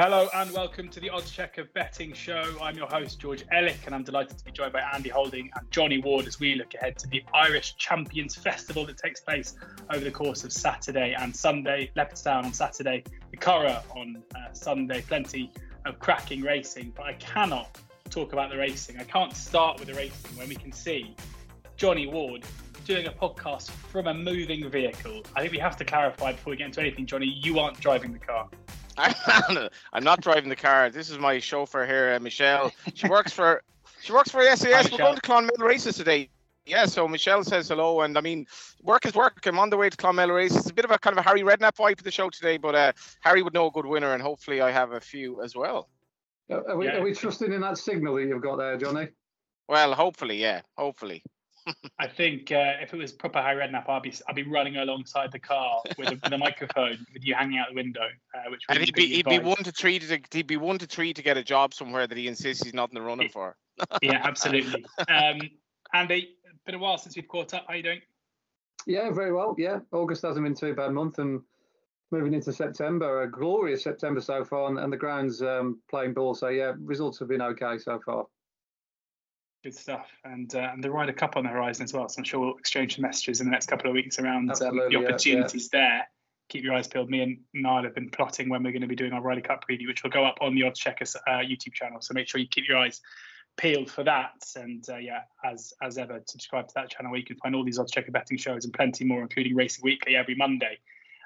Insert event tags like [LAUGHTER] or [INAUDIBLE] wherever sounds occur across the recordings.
Hello and welcome to the Oddschecker Betting Show. I'm your host, George Elek, and I'm delighted to be joined by Andy Holding and Johnny Ward as we look ahead to the Irish Champions Festival that takes place over the course of Saturday and Sunday. Leopardstown on Saturday, the Curragh on uh, Sunday. Plenty of cracking racing, but I cannot talk about the racing. I can't start with the racing when we can see Johnny Ward doing a podcast from a moving vehicle. I think we have to clarify before we get into anything, Johnny, you aren't driving the car. I'm not driving the car. This is my chauffeur here, uh, Michelle. She works for she works for SAS. Hi, We're going to Clonmel races today. Yeah, so Michelle says hello, and I mean, work is work. I'm on the way to Clonmel races. It's a bit of a kind of a Harry Redknapp vibe for the show today, but uh, Harry would know a good winner, and hopefully I have a few as well. Are we, yeah. are we trusting in that signal that you've got there, Johnny? Well, hopefully, yeah, hopefully. I think uh, if it was proper Harry Redknapp, I'd be I'd be running alongside the car with a, with a microphone with you hanging out the window. Uh, which and he'd be he'd be one to three to he'd be one to three to get a job somewhere that he insists he's not in the running for. [LAUGHS] yeah, absolutely. Um, Andy, been a while since we've caught up. How you doing? Yeah, very well. Yeah, August hasn't been too bad month, and moving into September, a glorious September so far, and, and the ground's um, playing ball. So yeah, results have been okay so far. Good stuff, and uh, and the Ryder Cup on the horizon as well. So I'm sure we'll exchange some messages in the next couple of weeks around um, the opportunities yeah, yeah. there. Keep your eyes peeled. Me and Niall have been plotting when we're going to be doing our Ryder Cup preview, which will go up on the Oddscheckers uh, YouTube channel. So make sure you keep your eyes peeled for that. And uh, yeah, as as ever, subscribe to that channel where you can find all these Oddschecker betting shows and plenty more, including Racing Weekly every Monday.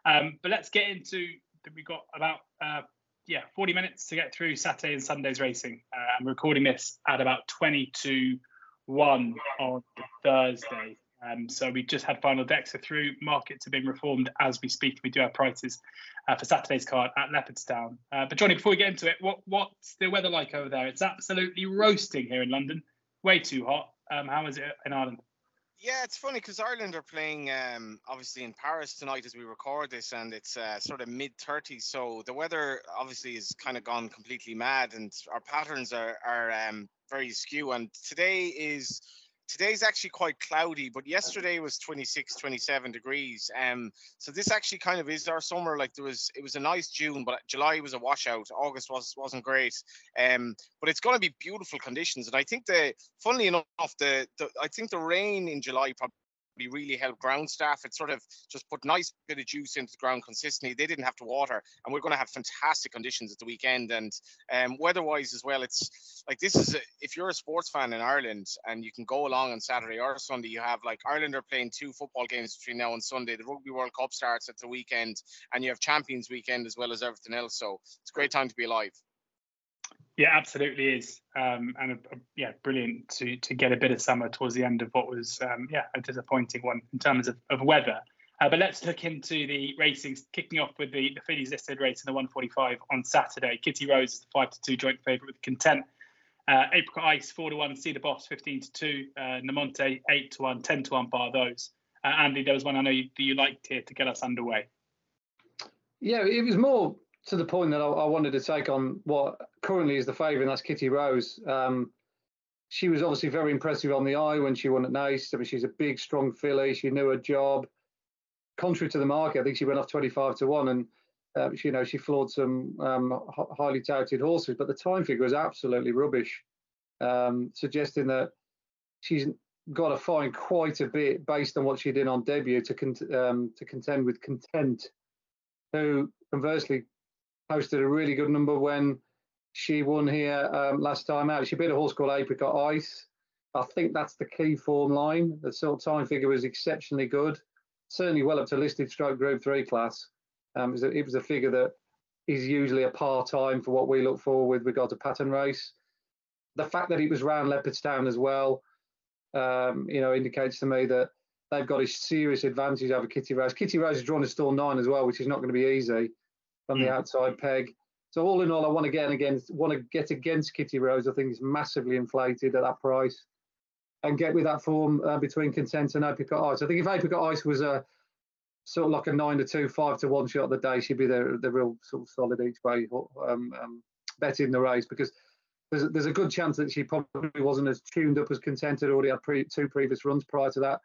Um, but let's get into. That we've got about uh, yeah, 40 minutes to get through Saturday and Sunday's racing. Uh, I'm recording this at about 20 to 1 on Thursday. Um, so we just had final decks are through. Markets have been reformed as we speak. We do have prices uh, for Saturday's card at Leopardstown. Uh, but Johnny, before we get into it, what what's the weather like over there? It's absolutely roasting here in London. Way too hot. Um, how is it in Ireland? Yeah, it's funny because Ireland are playing um, obviously in Paris tonight as we record this, and it's uh, sort of mid 30s. So the weather obviously has kind of gone completely mad, and our patterns are are um, very skew. And today is today's actually quite cloudy but yesterday was 26 27 degrees. Um so this actually kind of is our summer. Like there was it was a nice june but july was a washout. August was wasn't great. Um but it's going to be beautiful conditions. And i think the funnily enough the, the i think the rain in july probably really helped ground staff. It sort of just put nice bit of juice into the ground consistently. They didn't have to water, and we're going to have fantastic conditions at the weekend. And um, weather-wise as well, it's like this is a, if you're a sports fan in Ireland and you can go along on Saturday or Sunday, you have like Ireland are playing two football games between now and Sunday. The Rugby World Cup starts at the weekend, and you have Champions Weekend as well as everything else. So it's a great time to be alive. Yeah, absolutely is, um, and a, a, yeah, brilliant to to get a bit of summer towards the end of what was um, yeah a disappointing one in terms of, of weather. Uh, but let's look into the racing, kicking off with the, the Phillies listed race in the 145 on Saturday. Kitty Rose is the five to two joint favourite with Content. Uh, Apricot Ice four to one, See the Boss 15 to two, uh, Namonte eight to one, 10 to one bar those. Uh, Andy, there was one I know you, you liked here to get us underway. Yeah, it was more to the point that I, I, wanted to take on what currently is the favourite, and that's Kitty Rose. Um, she was obviously very impressive on the eye when she won at Naas. I mean, she's a big, strong filly. She knew her job. Contrary to the market, I think she went off 25 to 1 and uh, she, you know, she floored some um, highly touted horses, but the time figure was absolutely rubbish, um, suggesting that she's got to find quite a bit based on what she did on debut to con- um, to contend with Content, who conversely posted a really good number when she won here um, last time out. She beat a horse called Apricot Ice. I think that's the key form line. The sort of time figure was exceptionally good, certainly well up to listed stroke group three class. Um, it, was a, it was a figure that is usually a par time for what we look for with regard to pattern race. The fact that it was round Leopardstown as well, um, you know, indicates to me that they've got a serious advantage over Kitty Rose. Kitty Rose has drawn a stall nine as well, which is not going to be easy from the hmm. outside peg. So all in all, I want to get against want to get against Kitty Rose. I think it's massively inflated at that price, and get with that form uh, between Content and Apricot Ice. I think if Apricot Ice was a sort of like a nine to two, five to one shot of the day, she'd be the the real sort of solid each way um, um, bet in the race because there's a, there's a good chance that she probably wasn't as tuned up as Contented. Already had pre, two previous runs prior to that.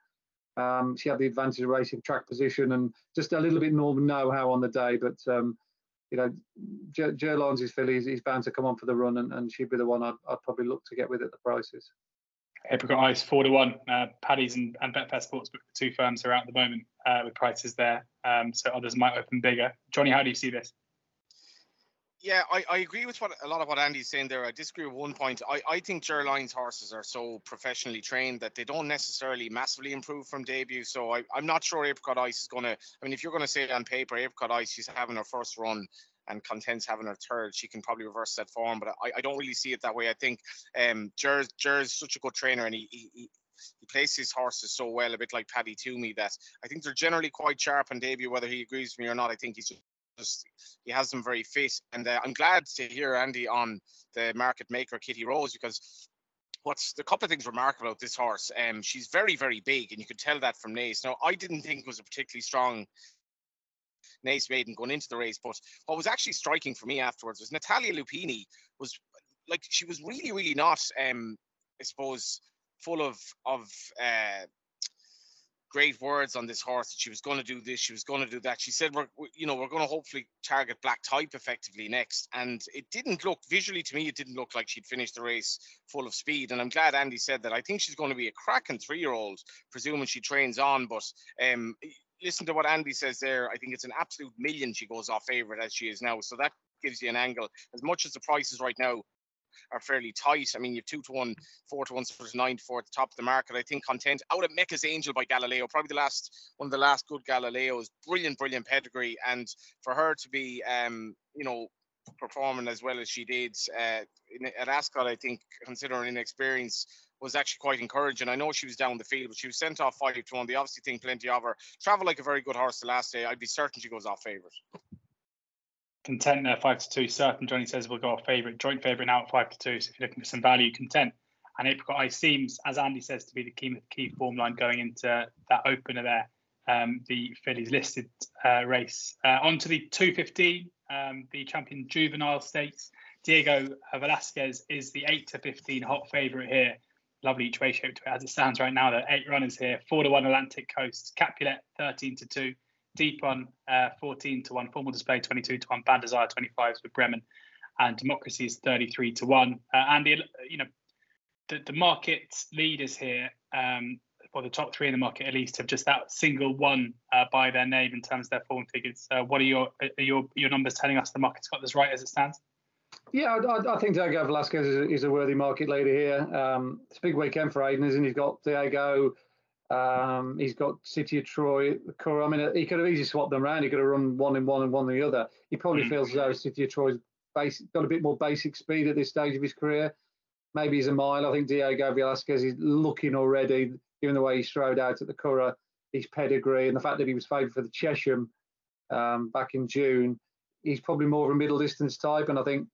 Um, she had the advantage of racing track position and just a little bit more know-how on the day, but um, you know, Ger Lyons is filly. He's, he's, bound to come on for the run, and, and she'd be the one I'd, I'd probably look to get with at the prices. Apricot Ice four to one. Uh, Paddy's and, and Betfair Sportsbook, the two firms are out at the moment uh, with prices there. Um, so others might open bigger. Johnny, how do you see this? Yeah, I, I agree with what a lot of what Andy's saying there. I disagree with one point. I, I think Ger Lyons' horses are so professionally trained that they don't necessarily massively improve from debut. So I, I'm not sure Apricot Ice is going to. I mean, if you're going to say on paper, Apricot Ice, she's having her first run and Content's having her third, she can probably reverse that form. But I, I don't really see it that way. I think um, Jer's, Jer's such a good trainer and he, he, he he places his horses so well, a bit like Paddy Twomey, that I think they're generally quite sharp on debut, whether he agrees with me or not. I think he's he has them very fit, and uh, I'm glad to hear Andy on the market maker Kitty Rose because what's the couple of things remarkable about this horse. Um, she's very very big, and you could tell that from Naas. Now I didn't think it was a particularly strong Naas maiden going into the race, but what was actually striking for me afterwards was Natalia Lupini was like she was really really not um I suppose full of of uh, great words on this horse that she was going to do this, she was going to do that. She said, "We're, you know, we're going to hopefully target black type effectively next." And it didn't look visually to me, it didn't look like she'd finished the race full of speed. And I'm glad Andy said that. I think she's going to be a cracking three-year-old, presuming she trains on. But um, listen to what Andy says there. I think it's an absolute million she goes off favourite as she is now. So that gives you an angle. As much as the prices right now are fairly tight. I mean, you have two to one, four to one, sort of nine to four at the top of the market. I think content out of Mecca's Angel by Galileo, probably the last one of the last good Galileos. Brilliant, brilliant pedigree, and for her to be, um, you know, performing as well as she did uh, in, at Ascot, I think, considering inexperience, was actually quite encouraging. I know she was down the field, but she was sent off five to one. They obviously think plenty of her. Travel like a very good horse the last day. I'd be certain she goes off favourite. Content there, five to two. Certain Johnny says we'll go our favourite, joint favourite now at five to two. So if you're looking for some value, content. And Apricot Ice seems, as Andy says, to be the key, key form line going into that opener there, um, the Fillies listed uh, race. Uh, on to the 215, um, the champion juvenile stakes. Diego Velazquez is the 8 to 15 hot favourite here. Lovely each shape to it as it stands right now. There are eight runners here. 4 to 1 Atlantic Coast. Capulet 13 to 2. Deep on uh, 14 to 1, Formal Display 22 to 1, Bad Desire 25 with Bremen, and Democracy is 33 to 1. Uh, and the, you know, the, the market leaders here, um, or the top three in the market at least, have just that single one uh, by their name in terms of their form figures. Uh, what are your are your your numbers telling us the market's got this right as it stands? Yeah, I, I think Diego Velazquez is a, is a, worthy market leader here. Um, it's a big weekend for Aidan, isn't he? He's got Diego, um, he's got City of Troy. I mean, he could have easily swapped them around. He could have run one in one and one in the other. He probably mm. feels as though City of Troy's basic, got a bit more basic speed at this stage of his career. Maybe he's a mile. I think Diego Velazquez is looking already, given the way he strode out at the Curragh, his pedigree, and the fact that he was favoured for the Chesham um, back in June. He's probably more of a middle distance type, and I think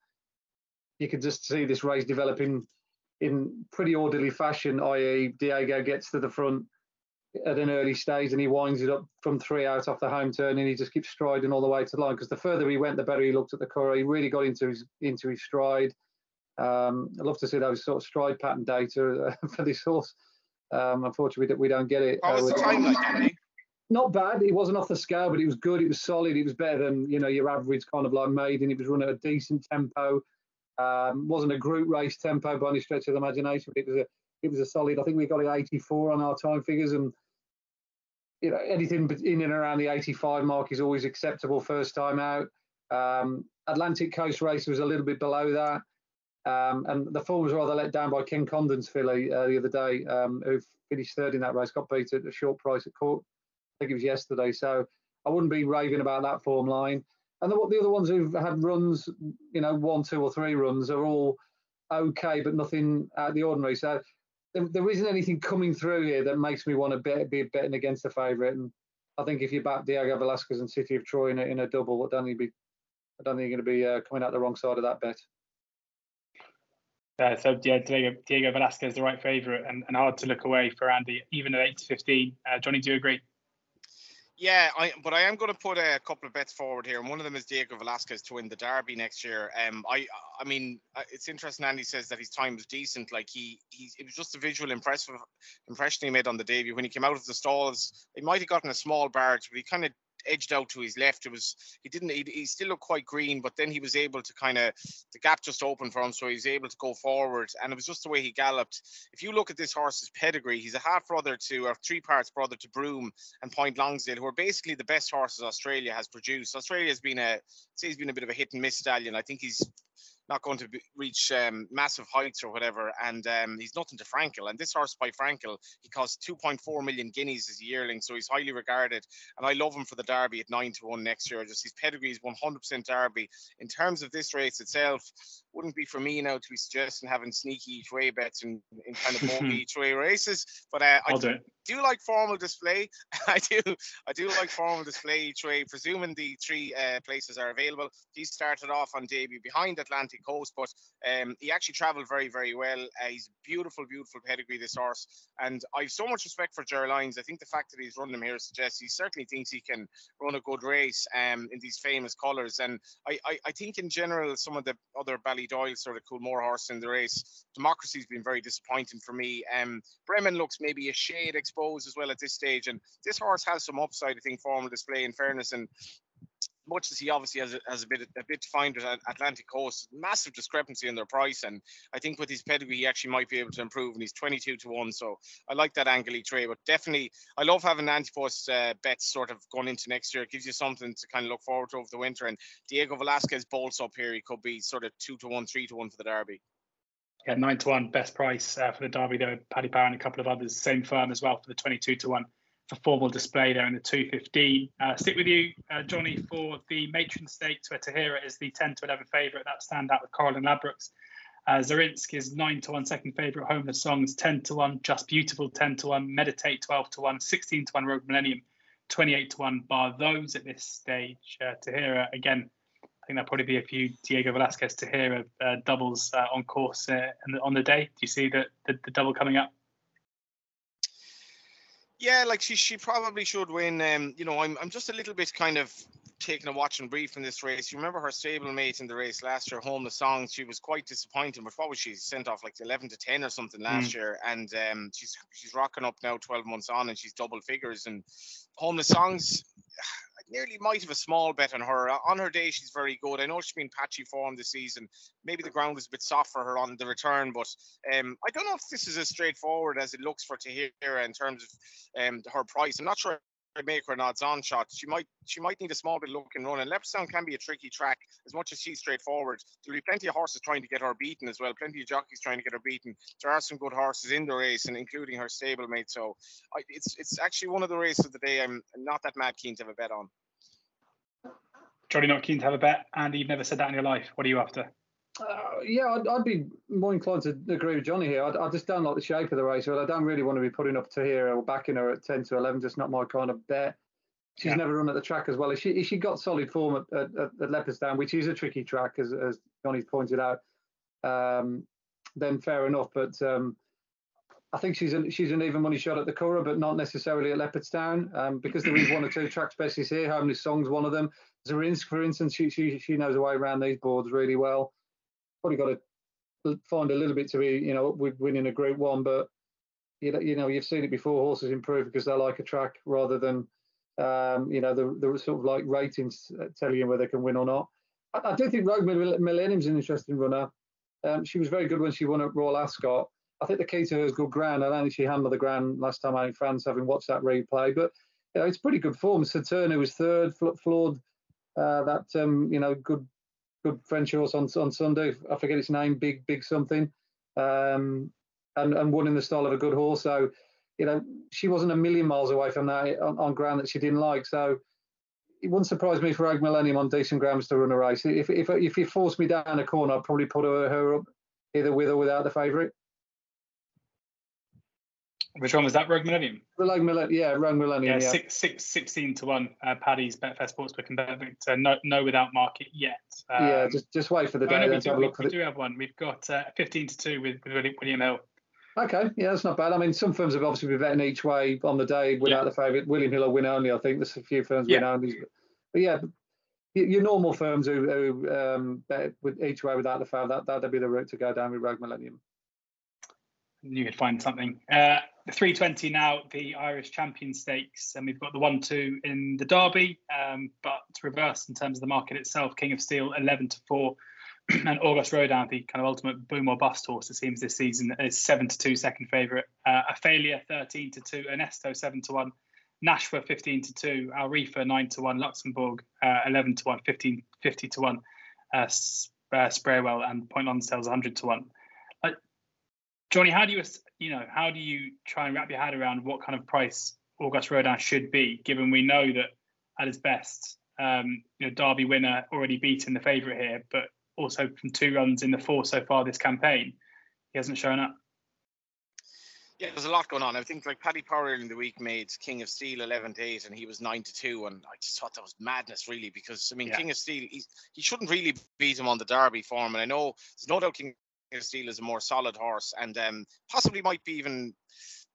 you could just see this race developing in pretty orderly fashion. I.e., Diego gets to the front at an early stage and he winds it up from three out off the home turn and he just keeps striding all the way to the line. Because the further he went the better he looked at the Curragh he really got into his into his stride. Um, I'd love to see those sort of stride pattern data uh, [LAUGHS] for this horse. Um, unfortunately we don't get it. Was uh, time like not bad. It wasn't off the scale but it was good. It was solid. It was better than you know your average kind of like maiden. It was running at a decent tempo. Um, wasn't a group race tempo by any stretch of the imagination but it was a it was a solid I think we got it 84 on our time figures and you know, anything in and around the 85 mark is always acceptable first time out. Um, Atlantic Coast race was a little bit below that. Um, and the form was rather let down by Ken Condon's filly uh, the other day, um, who finished third in that race, got beat at a short price at court. I think it was yesterday. So I wouldn't be raving about that form line. And the, the other ones who've had runs, you know, one, two, or three runs are all okay, but nothing out of the ordinary. So there, there isn't anything coming through here that makes me want to bet, be betting against the favourite. And I think if you back Diego Velazquez and City of Troy in a, in a double, I don't think, be, I don't think you're going to be uh, coming out the wrong side of that bet. Uh, so yeah, Diego, Diego Velazquez is the right favourite and, and hard to look away for Andy, even at eight to fifteen. Uh, Johnny, do you agree? Yeah, I, but I am going to put a couple of bets forward here, and one of them is Diego Velazquez to win the Derby next year. Um, I, I mean, uh, it's interesting. Andy says that his time was decent. Like he, he, it was just a visual impressive impression he made on the debut when he came out of the stalls. He might have gotten a small barge, but he kind of edged out to his left. It was he didn't he, he still looked quite green, but then he was able to kind of the gap just opened for him, so he was able to go forward. And it was just the way he galloped. If you look at this horse's pedigree, he's a half brother to or three parts brother to Broome and Point Lonsdale, who are basically the best horses Australia has produced. Australia has been a say he's been a bit of a hit and miss stallion. I think he's not going to be, reach um, massive heights or whatever. And um, he's nothing to Frankel. And this horse by Frankel, he costs 2.4 million guineas as a yearling, so he's highly regarded. And I love him for the Derby at nine to one next year. Just his pedigree is 100% Derby. In terms of this race itself, wouldn't be for me now to be suggesting having sneaky each way bets in, in kind of [LAUGHS] bogey each way races. But uh, I do, do like formal display. [LAUGHS] I do I do like formal display each way, presuming the three uh, places are available. He started off on debut behind Atlantic Coast, but um, he actually travelled very, very well. Uh, he's beautiful, beautiful pedigree, this horse. And I've so much respect for Ger Lyons. I think the fact that he's running him here suggests he certainly thinks he can run a good race um, in these famous colours. And I, I, I think in general, some of the other Ballydoyle sort of Coolmore horse in the race, Democracy's been very disappointing for me. Um, Bremen looks maybe a shade exposed as well at this stage. And this horse has some upside, I think, formal display in fairness. And much as he obviously has a, has a bit a bit to find at Atlantic Coast, massive discrepancy in their price, and I think with his pedigree he actually might be able to improve, and he's 22 to one, so I like that angle he trade. But definitely, I love having antipost uh, bets sort of going into next year. It gives you something to kind of look forward to over the winter. And Diego Velazquez bolts up here; he could be sort of two to one, three to one for the Derby. Yeah, nine to one, best price uh, for the Derby though. Paddy Power and a couple of others, same firm as well for the 22 to one for formal display there in the 215. Uh, stick with you, uh, Johnny, for the matron stakes where Tahiyra is the 10 to 11 favourite. That stand out with Coral and Ladbrokes. Uh, Zarinsk is 9 to 1 second favourite. Homeless Songs 10 to 1. Just Beautiful 10 to 1. Meditate 12 to 1. 16 to 1 Rogue Millennium 28 to 1. Bar those at this stage. Uh, Tahiyra, again, I think there'll probably be a few Diego Velazquez Tahiyra uh, doubles uh, on course uh, on the day. Do you see the, the, the double coming up? Yeah, like she she probably should win. Um, you know, I'm I'm just a little bit kind of taking a watch and brief in this race. You remember her stablemate in the race last year, Homeless Songs. She was quite disappointing, but what was she sent off like 11 to 10 or something last mm. year? And um, she's she's rocking up now 12 months on, and she's double figures. And Homeless Songs, nearly might have a small bet on her. On her day, she's very good. I know she's been patchy form this season. Maybe the ground was a bit soft for her on the return, but um, I don't know if this is as straightforward as it looks for Tahiyra in terms of um, her price. I'm not sure make her an odds-on shot. She might she might need a small bit of luck and run. And Leopardstown can be a tricky track as much as she's straightforward. There'll be plenty of horses trying to get her beaten as well. Plenty of jockeys trying to get her beaten. There are some good horses in the race, and including her stablemate. So I, it's it's actually one of the races of the day. I'm not that mad keen to have a bet on. Johnny not keen to have a bet, and you've never said that in your life. What are you after? Uh, yeah, I'd, I'd, be more inclined to agree with Johnny here. I, I just don't like the shape of the race, but I don't really want to be putting up Tahiyra or backing her at 10 to 11. Just not my kind of bet. She's yeah. never run at the track as well. If she, if she got solid form at, at, at Leopardstown, which is a tricky track, as, as Johnny's pointed out, um, then fair enough. But um, I think she's an, she's an even money shot at the Curragh, but not necessarily at Leopardstown, um, because there is one or two track specialists here. Homely Song's one of them. Zarinsk, for instance, she, she she knows her way around these boards really well. Probably got to find a little bit to be, you know, with winning a Group One, but you know, you know, you've seen it before. Horses improve because they like a track rather than, um, you know, the the sort of like ratings telling you whether they can win or not. I, I do think Rogue Millennium's an interesting runner. Um, she was very good when she won at Royal Ascot. I think the key to her is good ground. I don't think she handled the ground last time out in France, having watched that replay. But you know, it's pretty good form. Saturno was third, floored uh, that um, you know good good French horse on on Sunday. I forget its name, big big something, um, and and won in the style of a good horse. So you know she wasn't a million miles away from that on, on ground that she didn't like. So it wouldn't surprise me for Rogue Millennium on decent grounds to run a race. If if if you forced me down a corner, I'd probably put her, her up either with or without the favourite. Which one was that? Rogue Millennium. Rogue Millennium, yeah, Rogue Millennium. Yeah, yeah. Six, six, 16 to one. Uh, Paddy's Betfair Sportsbook and Betvict. Uh, no, no, without market yet. Um, yeah, just just wait for the day. Oh, no, we, do, we, we do, have one. We've got uh, 15 to two with, with William Hill. Okay, yeah, that's not bad. I mean, some firms have obviously been betting each way on the day without yeah. the favourite. William Hill will win only. I think there's a few firms yeah. win only. But yeah, your normal firms who, who um, bet with each way without the favourite, that that'd be the route to go down with Rogue Millennium. You could find something. Uh, the 320 now, the Irish Champion Stakes, and we've got the one two in the Derby, um, but reverse in terms of the market itself. King of Steel 11 to four, [CLEARS THROAT] and Auguste Rodin, the kind of ultimate boom or bust horse it seems this season, is seven to two, second favourite. Uh, Alflaila 13 to two, Onesto seven to one, Nashwa 15 to 2, Al Riffa 9 to 1, Luxembourg uh, 11 to 1, 15, 50 to 1, uh, uh, Sprewell and Point Lonsdale's 100 to 1. Johnny, how do you you know how do you try and wrap your head around what kind of price Auguste Rodin should be, given we know that at his best, um, you know, Derby winner already beaten the favourite here, but also from two runs in the four so far this campaign, he hasn't shown up. Yeah, there's a lot going on. I think like Paddy Power in the week made King of Steel 11 to 8 and he was 9 to 2. And I just thought that was madness, really, because I mean, yeah. King of Steel, he shouldn't really beat him on the Derby form. And I know there's no doubt King Steel is a more solid horse and um, possibly might be even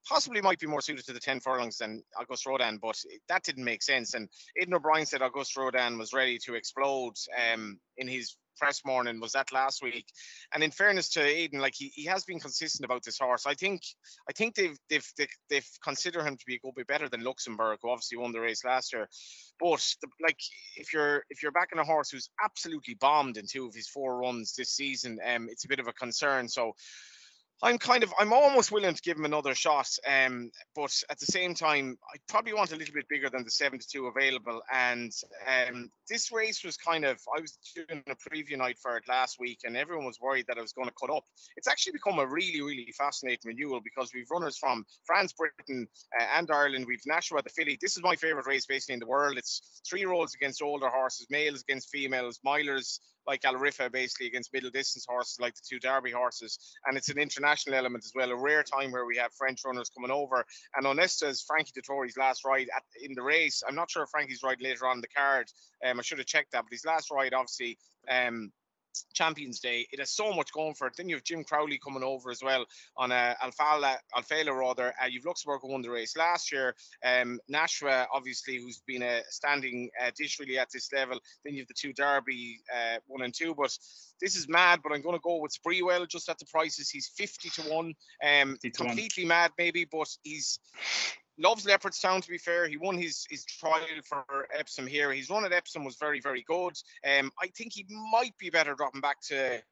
possibly might be more suited to the 10 furlongs than Auguste Rodin, but that didn't make sense. And Aidan O'Brien said Auguste Rodin was ready to explode um, in his press morning was that last week. And in fairness to Aidan, like he, he has been consistent about this horse. I think I think they've they've they've, they've considered him to be a good bit better than Luxembourg, who obviously won the race last year. But the, like if you're if you're backing a horse who's absolutely bombed in two of his four runs this season, um, it's a bit of a concern. So I'm kind of I'm almost willing to give him another shot, um, but at the same time, I probably want a little bit bigger than the 72 available. And um, this race was kind of I was doing a preview night for it last week, and everyone was worried that I was going to cut up. It's actually become a really really fascinating renewal because we've runners from France, Britain, uh, and Ireland. We've Nashwa at the filly. This is my favorite race basically in the world. It's three year olds against older horses, males against females, milers like Al Riffa basically against middle distance horses like the two Derby horses. And it's an international element as well, a rare time where we have French runners coming over. And Onesto's Frankie Dettori's last ride at, in the race. I'm not sure if Frankie's ride later on the card. Um, I should have checked that, but his last ride obviously um, Champions Day. It has so much going for it. Then you have Jim Crowley coming over as well on a uh, Alflaila, Alflaila rather. Uh, you've Luxembourg who won the race last year. Um, Nashwa, obviously, who's been a standing uh, dish really at this level. Then you have the two Derby uh, one and two. But this is mad. But I'm going to go with Sprewell just at the prices. He's 50 to one. Um, 50 to completely one. mad maybe, but he's loves Leopardstown. To be fair, he won his his trial for Epsom here. His run at Epsom was very very good. Um, I think he might be better dropping back to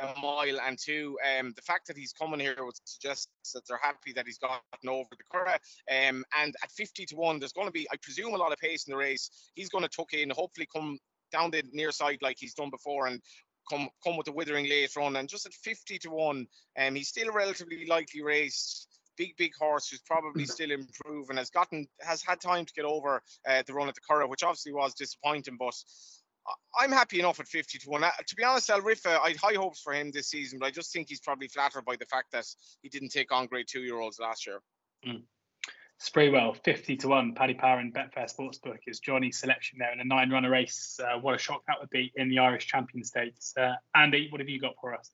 a mile and two. Um, the fact that he's coming here would suggest that they're happy that he's gotten over the curve. Um, and at 50 to one, there's going to be, I presume, a lot of pace in the race. He's going to tuck in, hopefully come down the near side like he's done before and come come with the withering late run. And just at 50 to one, um, he's still a relatively likely race big, big horse who's probably mm. still improving, has gotten, has had time to get over uh, the run at the Curragh, which obviously was disappointing, but I'm happy enough at 50 to 1. Uh, to be honest, Al Riffa, I had high hopes for him this season, but I just think he's probably flattered by the fact that he didn't take on grade two year olds last year. Mm. Sprewell, 50 to 1. Paddy Power and Betfair Sportsbook is Johnny's selection there in a nine runner race. Uh, what a shock that would be in the Irish Champion Stakes. Uh, Andy, what have you got for us?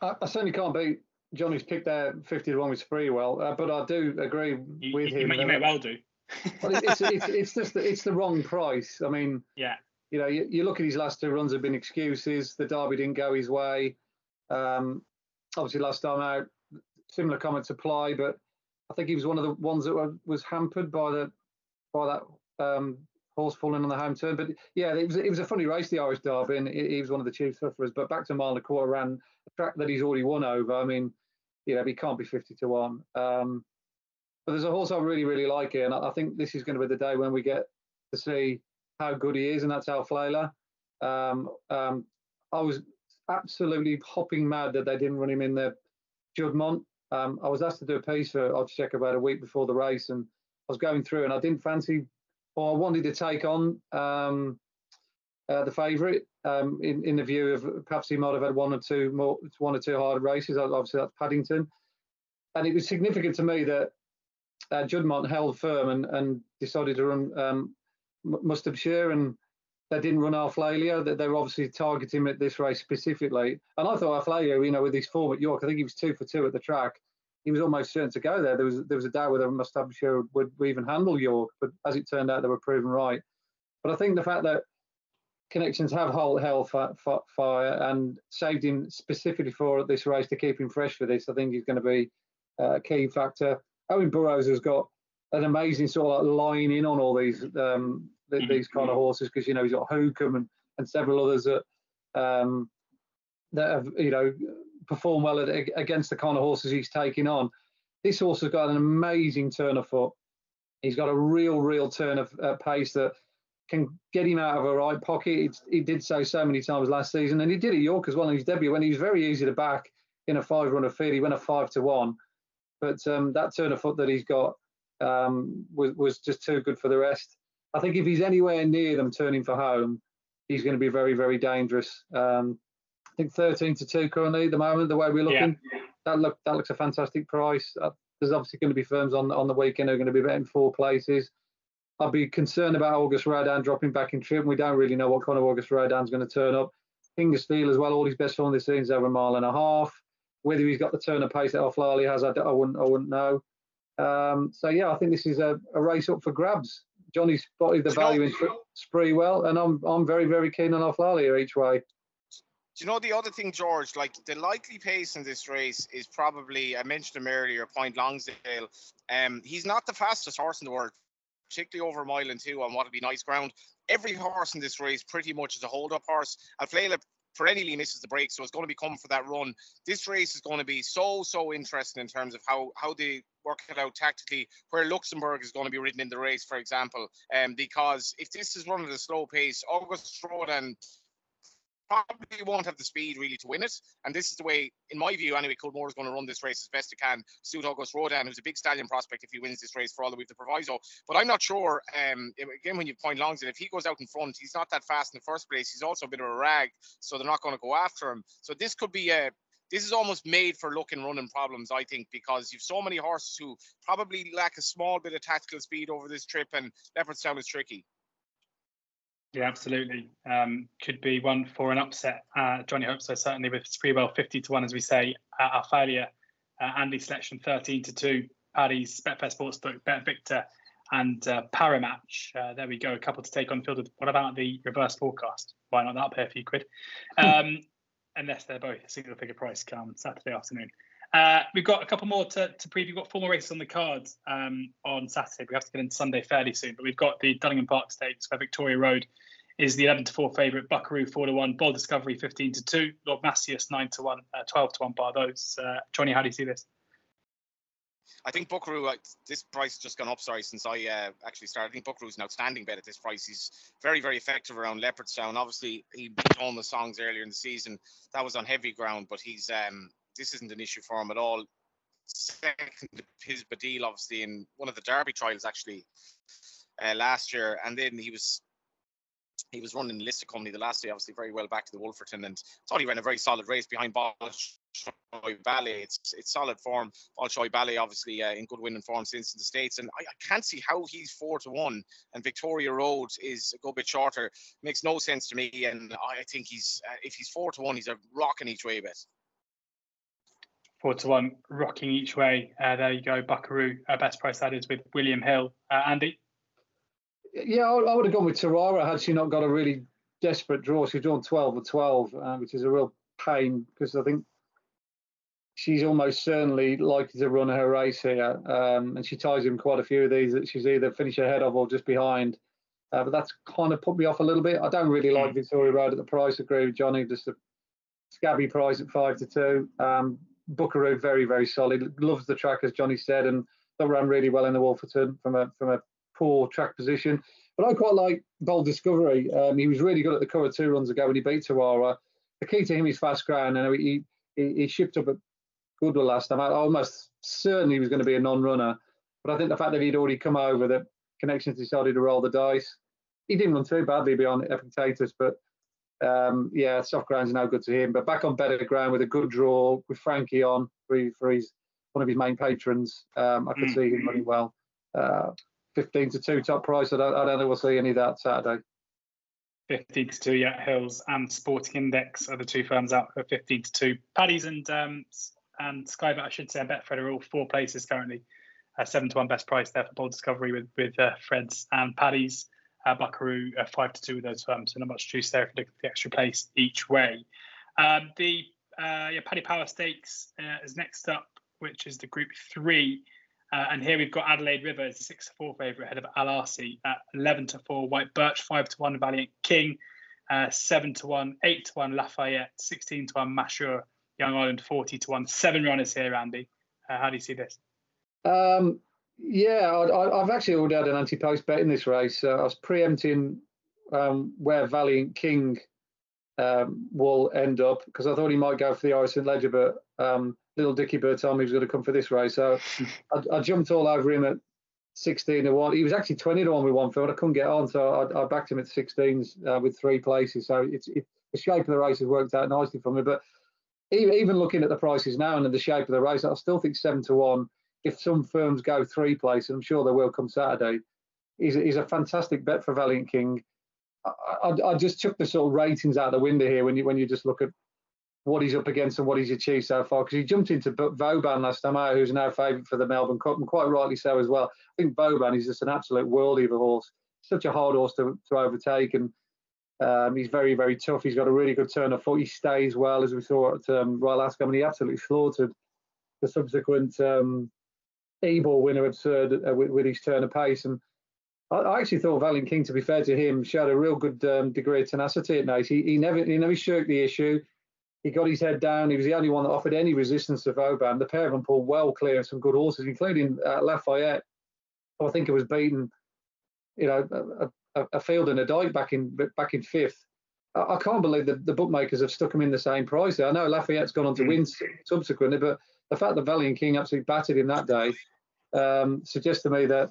I, I certainly can't beat Johnny's picked there 50 to 1 with Sprewell, uh, but I do agree you, with you, him. You may well do. well, it's, it's, it's, just the, it's the wrong price. I mean, [LAUGHS] yeah, you know, you, you, look at his last two runs have been excuses. The Derby didn't go his way. Um, obviously, last time out, similar comments apply, but I think he was one of the ones that were, was hampered by the by that um, horse falling on the home turn. But yeah, it was it was a funny race, the Irish Derby, and he, was one of the chief sufferers. But back to mile and a quarter ran a track that he's already won over. I mean, you know, he can't be 50 to 1. Um, but there's a horse I really, really like here. And I, think this is going to be the day when we get to see how good he is, and that's Alflaila. Um, um, I was absolutely hopping mad that they didn't run him in the Juddmonte. Um, I was asked to do a piece for Oddschecker about a week before the race, and I was going through, and I didn't fancy, or I wanted to take on um, uh, the favourite um, in in the view of perhaps he might have had one or two more one or two hard races. Obviously, that's Paddington, and it was significant to me that uh, Juddmonte held firm and, and decided to run um, and they didn't run Alflaila. That they were obviously targeting him at this race specifically. And I thought Alflaila, you know, with his form at York, I think he was two for two at the track. He was almost certain to go there. There was there was a doubt whether Mustabshir would, would even handle York, but as it turned out, they were proven right. But I think the fact that connections have held fire and saved him specifically for this race to keep him fresh for this. I think he's going to be a key factor. Owen Burrows has got an amazing sort of like line in on all these um, mm-hmm. these kind of horses because you know he's got Hukum and, and several others that um, that have you know performed well at, against the kind of horses he's taking on. This horse has got an amazing turn of foot. He's got a real, real turn of uh, pace that can get him out of a right pocket. It's, he did so so many times last season, and he did at York as well in his debut when he was very easy to back in a five runner field. He went a five to one, but um, that turn of foot that he's got um, was was just too good for the rest. I think if he's anywhere near them turning for home, he's going to be very very dangerous. Um, think 13 to two currently at the moment. The way we're looking, yeah. that look that looks a fantastic price. Uh, there's obviously going to be firms on on the weekend who are going to be betting four places. I'd be concerned about Auguste Rodin dropping back in trip. We don't really know what kind of Auguste Rodin's going to turn up. Hingesteel as well, all his best form this season's over a mile and a half. Whether he's got the turn of pace that Alflaila has, I, I, wouldn't, I wouldn't know. Um, so yeah, I think this is a, a race up for grabs. Johnny spotted the value in Sprewell, and I'm I'm very very keen on Alflaila each way. Do you know the other thing, George? Like the likely pace in this race is probably I mentioned him earlier, Point Lonsdale. Um, he's not the fastest horse in the world, particularly over a mile and two on what would be nice ground. Every horse in this race pretty much is a hold-up horse. Alflaila perennially misses the break, so it's going to be coming for that run. This race is going to be so so interesting in terms of how how they work it out tactically. Where Luxembourg is going to be ridden in the race, for example, um, because if this is one of the slow pace, Auguste Rodin probably won't have the speed really to win it. And this is the way, in my view, anyway, Coolmore is going to run this race as best he can. Suit Auguste Rodin, who's a big stallion prospect if he wins this race for all the way to proviso. But I'm not sure, um, again, when you Point Lonsdale, if he goes out in front, he's not that fast in the first place. He's also a bit of a rag, so they're not going to go after him. So this could be a this is almost made for looking running problems, I think, because you've so many horses who probably lack a small bit of tactical speed over this trip, and Leopardstown is tricky. Yeah, absolutely. Um, could be one for an upset. Uh, Johnny hopes so. Certainly with Sprewell 50 to 1, as we say. Uh, our failure, uh, Andy Selection 13 to 2. Paddy's Betfair Sportsbook, Bet Victor, and uh, Parimatch. Uh, there we go. A couple to take on field. What about the reverse forecast? Why not that? Pay a few quid. [LAUGHS] Um, unless they're both single figure price come Saturday afternoon. Uh, we've got a couple more to, to preview. We've got four more races on the cards um, on Saturday. We have to get into Sunday fairly soon, but we've got the Dunningham Park Stakes where Victoria Road is the 11 to 4 favourite, Buckaroo 4 to 1, Bold Discovery 15 to 2, Lord Massius 9 to 1, uh, 12 to 1 bar those. Uh, Johnny, how do you see this? I think Buckaroo, uh, this price has just gone up, sorry, since I uh, actually started. I think Buckaroo's an outstanding bet at this price. He's very, very effective around Leopardstown. Obviously, he beat the songs earlier in the season. That was on heavy ground, but he's um, this isn't an issue for him at all. Second, his Badil, obviously, in one of the Derby trials, actually, uh, last year. And then he was he was running Lister company the last day, obviously very well back to the Wolferton, and thought he ran a very solid race behind Bolshoi Ballet. It's it's solid form. Bolshoi Ballet, obviously uh, in good winning form since in the states, and I, I, can't see how he's four to one, and Victoria Road is a good bit shorter. Makes no sense to me, and I think he's uh, if he's four to one, he's a rocking each way bet. Four to one, rocking each way. Uh, there you go, Buckaroo. Uh, best price that is with William Hill. Uh, Andy. Yeah, I, I would have gone with Tarara had she not got a really desperate draw. She's drawn 12 or 12, uh, which is a real pain because I think she's almost certainly likely to run her race here. Um, and she ties in quite a few of these that she's either finished ahead of or just behind. Uh, but that's kind of put me off a little bit. I don't really like Victoria Road at the price. Agree with Johnny, just a scabby price at five to two. Um, Buckaroo very very solid. Loves the track as Johnny said, and they ran really well in the Wolferton from a from a poor track position. But I quite like Bold Discovery. Um, he was really good at the Curragh two runs ago when he beat Tarara. The key to him is fast ground, and he he, he shipped up at Goodwood last time. I almost certainly he was going to be a non-runner, but I think the fact that he'd already come over, the connections decided to roll the dice. He didn't run too badly beyond Epictetus, but um, yeah, soft ground's no good to him. But back on better ground with a good draw with Frankie on for, his one of his main patrons, um, I could mm. see him running well. Uh, 15 to 2 top price. I don't, I don't know we'll see any of that Saturday. 15 to 2, yeah. Hills and Sporting Index are the two firms out for 15 to 2. Paddy's and um, and Skybet, I should say, and Betfred are all four places currently. Uh, 7 to 1 best price there for Bold Discovery with, with uh, Fred's and Paddy's. Uh, Buckaroo uh, five to two with those firms, so not much juice there for the, the extra place each way. Um, the uh, yeah, Paddy Power Stakes uh, is next up, which is the Group Three, uh, and here we've got Adelaide River as the six to four favourite ahead of Al at eleven to four, White Birch five to one, Valiant King uh, seven to one, eight to one, Lafayette sixteen to one, Mashur Young Ireland forty to one. Seven runners here, Andy. How do you see this? Um, yeah, I, have actually already had an anti-post bet in this race. Uh, I was preempting um, where Valiant King um, will end up because I thought he might go for the Irish and Ledger, but um, little Dicky Bird told me he was going to come for this race, so [LAUGHS] I, I, jumped all over him at 16 to one. He was actually 20 to one with one field. I couldn't get on, so I, I backed him at 16s uh, with three places. So it's it, the shape of the race has worked out nicely for me. But even, even looking at the prices now and the shape of the race, I still think seven to one if some firms go three places, I'm sure they will come Saturday, he's, a fantastic bet for Valiant King. I, I, I, just took the sort of ratings out the window here when you when you just look at what he's up against and what he's achieved so far. Because he jumped into Vauban last time out, who's now favourite for the Melbourne Cup, and quite rightly so as well. I think Vauban is just an absolute worldie of a horse. Such a hard horse to, to overtake, and um, he's very, very tough. He's got a really good turn of foot. He stays well, as we saw at um, Royal Ascot. Mean, he absolutely slaughtered the subsequent um, Ebor winner Absurde uh, with, with, his turn of pace. And I, I, actually thought Valiant King, to be fair to him, showed a real good um, degree of tenacity at night. He, he never he never shirked the issue. He got his head down. He was the only one that offered any resistance to Vauban. The pair of them pulled well clear of some good horses, including uh, Lafayette. I think it was beaten, you know, a, a, a, field and a dike back in back in fifth. I, I can't believe that the bookmakers have stuck him in the same price. I know Lafayette's gone on to mm. win subsequently, but the fact that Valiant King absolutely battered him that day um, suggests to me that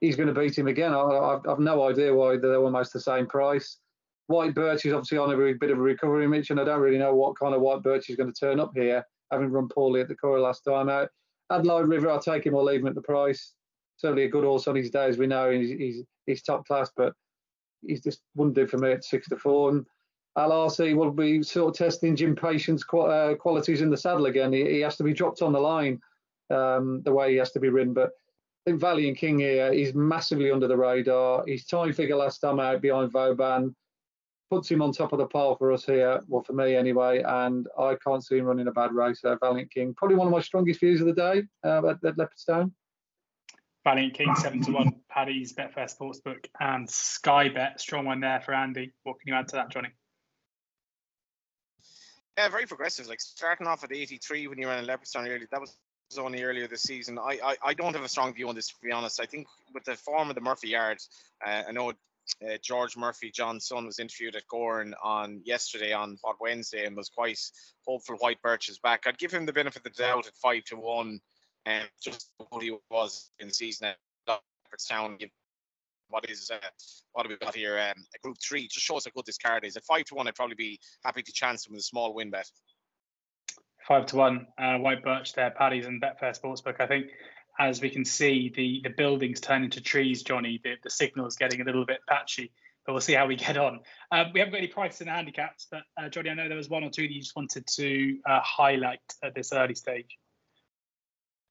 he's going to beat him again. I, have no idea why they're almost the same price. White Birch is obviously on a bit of a recovery, Mitch, and I don't really know what kind of White Birch is going to turn up here, having run poorly at the Curragh last time out. Adelaide River, I'll take him or leave him at the price. Certainly a good horse on his day, as we know. He's, he's, he's top class, but he's just wouldn't do for me at six to four. And Aasy will be sort of testing Jim Patience uh, qualities in the saddle again. He, he, has to be dropped on the line um, the way he has to be ridden. But I think Valiant King here is massively under the radar. His time figure last time out behind Vauban puts him on top of the pile for us here, well, for me anyway. And I can't see him running a bad race there, Valiant King. Probably one of my strongest views of the day uh, at, at Leopardstown. Valiant King, 7 to 1, Paddy's Betfair Sportsbook, and Sky Bet. Strong one there for Andy. What can you add to that, Johnny? Yeah, very progressive. Like starting off at 83 when you ran in Leopardstown earlier, that was only earlier this season. I, I, I don't have a strong view on this, to be honest. I think with the form of the Murphy Yard, uh, I know uh, George Murphy, John's son, was interviewed at Gorn on yesterday on what Wednesday and was quite hopeful White Birch is back. I'd give him the benefit of the doubt at five to one, and just what he was in season at Leopardstown, what is uh, what have we got here? Um, a group three just shows how good this card is. At five to one, I'd probably be happy to chance him with a small win bet. Five to one, uh, White Birch there, Paddy's and Betfair Sportsbook. I think as we can see, the the buildings turn into trees, Johnny. The, the signal's getting a little bit patchy, but we'll see how we get on. Uh, we haven't got any prices in the handicaps, but uh, Johnny, I know there was one or two that you just wanted to uh, highlight at this early stage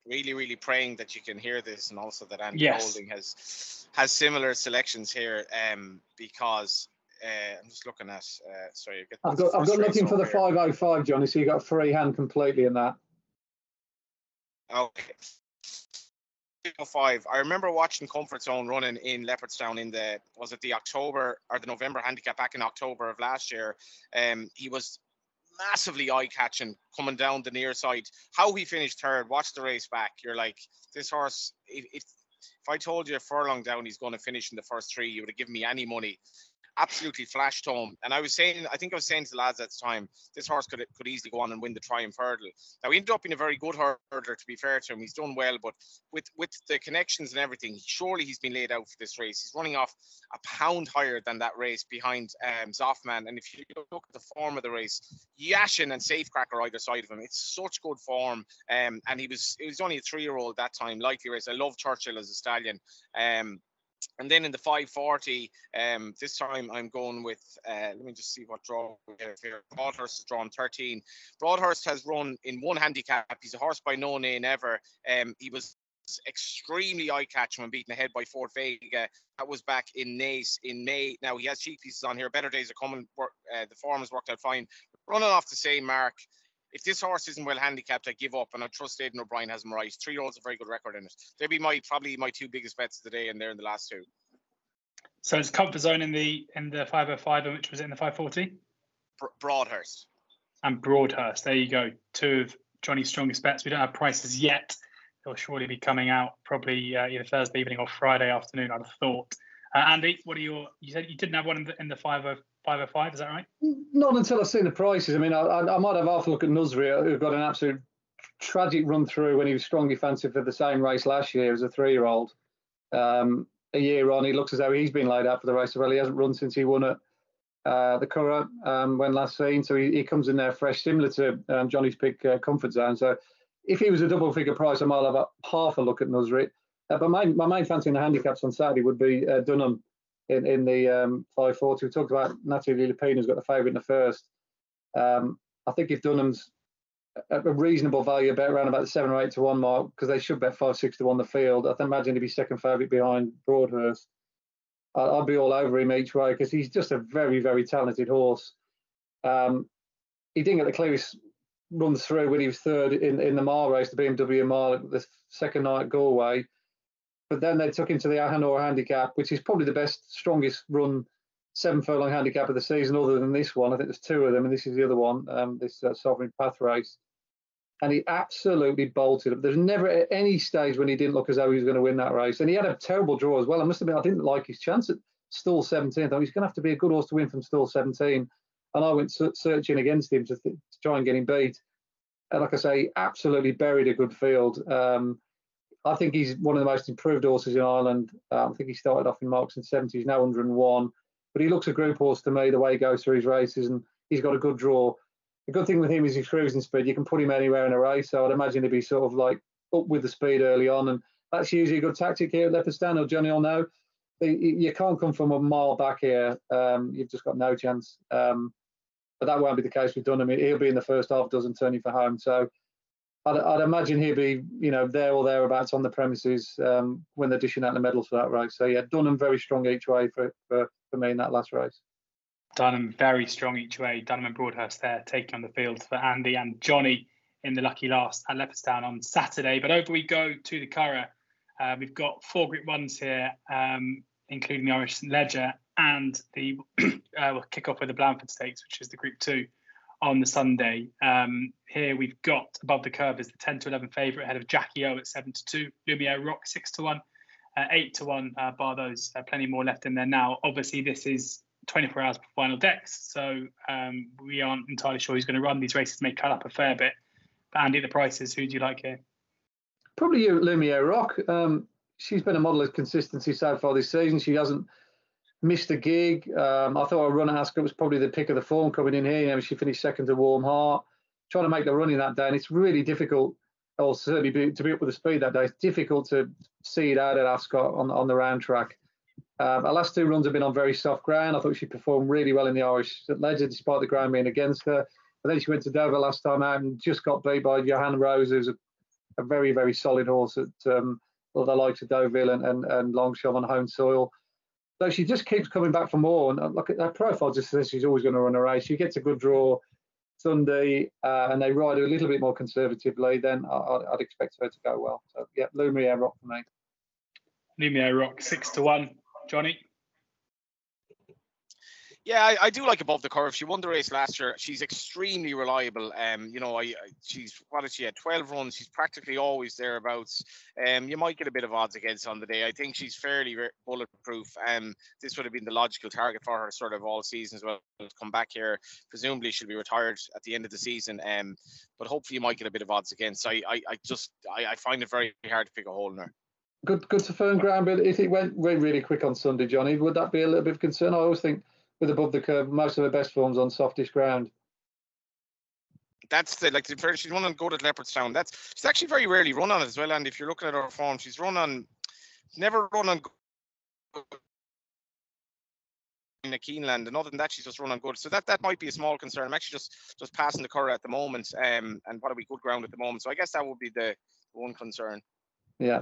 really, really praying that you can hear this, and also that Andy yes. Holding has has similar selections here, um, because uh, I'm just looking at. Uh, sorry, I've got I've got looking for the 505, Johnny. So you got free hand completely in that. Okay. 505. I remember watching Comfort Zone running in Leopardstown in the was it the October or the November handicap back in October of last year. Um, he was massively eye catching coming down the near side. How he finished third, watch the race back. You're like, this horse, if, if I told you a furlong down he's going to finish in the first three, you would have given me any money absolutely flashed home. And I was saying, I think I was saying to the lads at the time, this horse could could easily go on and win the Triumph Hurdle. Now he ended up being a very good hurdler, to be fair to him. He's done well, but with with the connections and everything, surely he's been laid out for this race. He's running off a pound higher than that race behind um, Zoffman. And if you look at the form of the race, Yashin and Safecracker either side of him, it's such good form. Um, and he was he was only a three year old that time, likely race. I love Churchill as a stallion. Um, and then in the 540, um, this time I'm going with, uh, let me just see what draw we have here. Broadhurst has drawn 13. Broadhurst has run in one handicap. He's a horse by No Nay Never. Um, he was extremely eye-catching when beaten ahead by Fort Vega. That was back in Naas in May. Now he has cheekpieces on here. Better days are coming. Uh, the form has worked out fine. Running off the same mark. If this horse isn't well handicapped, I give up, and I trust Aidan O'Brien has him right. Three year olds a very good record in it. They'd be my probably my two biggest bets of the day, and they're in the last two. So it's comfort zone in the in the 505, and which was it in the 540? Broadhurst. And Broadhurst. There you go. Two of Johnny's strongest bets. We don't have prices yet They'll surely be coming out probably uh, either Thursday evening or Friday afternoon. I'd have thought. Uh, Andy, what are your? You said you didn't have one in the, in the 505, Is that right? Not until I've seen the prices. I mean, I, I, might have half a look at Nusri, who got an absolute tragic run through when he was strongly fancied for the same race last year as a three-year-old. Um, a year on, he looks as though he's been laid out for the race. Well, he hasn't run since he won at uh, the Curragh um, when last seen, so he, he, comes in there fresh, similar to um, Johnny's pick uh, Comfort Zone. So if he was a double figure price, I might have a, half a look at Nusri. Uh, but my, my main fancy in the handicaps on Saturday would be uh, Dunham in, in the um, 540. We talked about Natalie who's got the favourite in the first. Um, I think if Dunham's a, reasonable value, bet around about the seven or eight to one mark, because they should bet five, six to one the field. I imagine he'd be second favourite behind Broadhurst. I'd be all over him each way because he's just a very, very talented horse. Um, he didn't get the clearest run through when he was third in, in the mile race, the BMW mile, the second night at Galway. But then they took him to the Ahonoora handicap, which is probably the best, strongest run seven furlong handicap of the season, other than this one. I think there's two of them, and this is the other one, um, this uh, Sovereign Path race. And he absolutely bolted. There's never at any stage when he didn't look as though he was going to win that race. And he had a terrible draw as well. I must admit, I didn't like his chance at stall 17. I thought he's going to have to be a good horse to win from stall 17 and I went searching against him to, th- to try and get him beat. And like I say, absolutely buried a good field. Um, I think he's one of the most improved horses in Ireland. Um, I think he started off in marks in 70s, he's now 101. But he looks a group horse to me, the way he goes through his races, and he's got a good draw. The good thing with him is his cruising speed. You can put him anywhere in a race, so I'd imagine he'd be sort of like up with the speed early on. And that's usually a good tactic here at Leopardstown, or Johnny will know. You can't come from a mile back here. Um, you've just got no chance. Um, but that won't be the case with Dunham. He'll be in the first half dozen turning for home. So I'd, I'd imagine he'd be, you know, there or thereabouts on the premises um, when they're dishing out the medals for that race. So yeah, Dunham very strong each way for, for, for me in that last race. Dunham very strong each way. Dunham and Broadhurst there taking on the field for Andy and Johnny in the lucky last at Leopardstown on Saturday. But over we go to the Curragh. Uh, we've got four Group Ones here, um, including the Irish Leger and the [CLEARS THROAT] uh, we'll kick off with the Blandford Stakes, which is the Group Two on the Sunday. Um, here we've got above the curve is the 10 to 11 favourite ahead of Jackie O at 7 to 2, Lumiere Rock 6 to 1, uh, 8 to 1, uh, bar those. Uh, plenty more left in there now. Obviously, this is 24 hours before final decks, so um, we aren't entirely sure who's going to run. These races may cut up a fair bit. But Andy, the prices, who do you like here? Probably Lumiere Rock. Um, she's been a model of consistency so far this season. She hasn't missed a gig. Um, I thought a run at Ascot was probably the pick of the form coming in here. You know, she finished second to Warm Heart, trying to make the running that day, and it's really difficult, or certainly be, to be up with the speed that day. It's difficult to see it out at Ascot on on the round track. Um, her last two runs have been on very soft ground. I thought she performed really well in the Irish Leger, despite the ground being against her. But then she went to Deauville last time out and just got beat by Jannah Rose, who's a, a very, very solid horse at um, the likes of Deauville and, and, and Longchamp on home soil. So she just keeps coming back for more. And uh, look at her profile, just says she's always going to run a race. She gets a good draw Sunday, uh, and they ride a little bit more conservatively. Then I, would expect her to go well. So yeah, Lumiere Rock for me. Lumiere Rock six to one. Johnny. Yeah, I, I, do like above the curve. She won the race last year. She's extremely reliable. Um, you know, I, I she's what is she at? Twelve runs. She's practically always thereabouts. Um, you might get a bit of odds against on the day. I think she's fairly bulletproof. Um, this would have been the logical target for her, sort of all season as well. Come back here, presumably she'll be retired at the end of the season. Um, but hopefully you might get a bit of odds against. I, I, I just, I, I find it very hard to pick a hole in her good good to firm ground. But if it went, went really quick on Sunday, Johnny, would that be a little bit of concern? I always think with above the curve. Most of her best forms on softish ground. That's the like the she's run on good at Leopardstown. That's she's actually very rarely run on it as well. And if you're looking at her form, she's run on never run on in the Keeneland, and other than that, she's just run on good. So that that might be a small concern. I'm actually just just passing the Curragh at the moment, um, and what are we good ground at the moment. So I guess that would be the one concern. Yeah.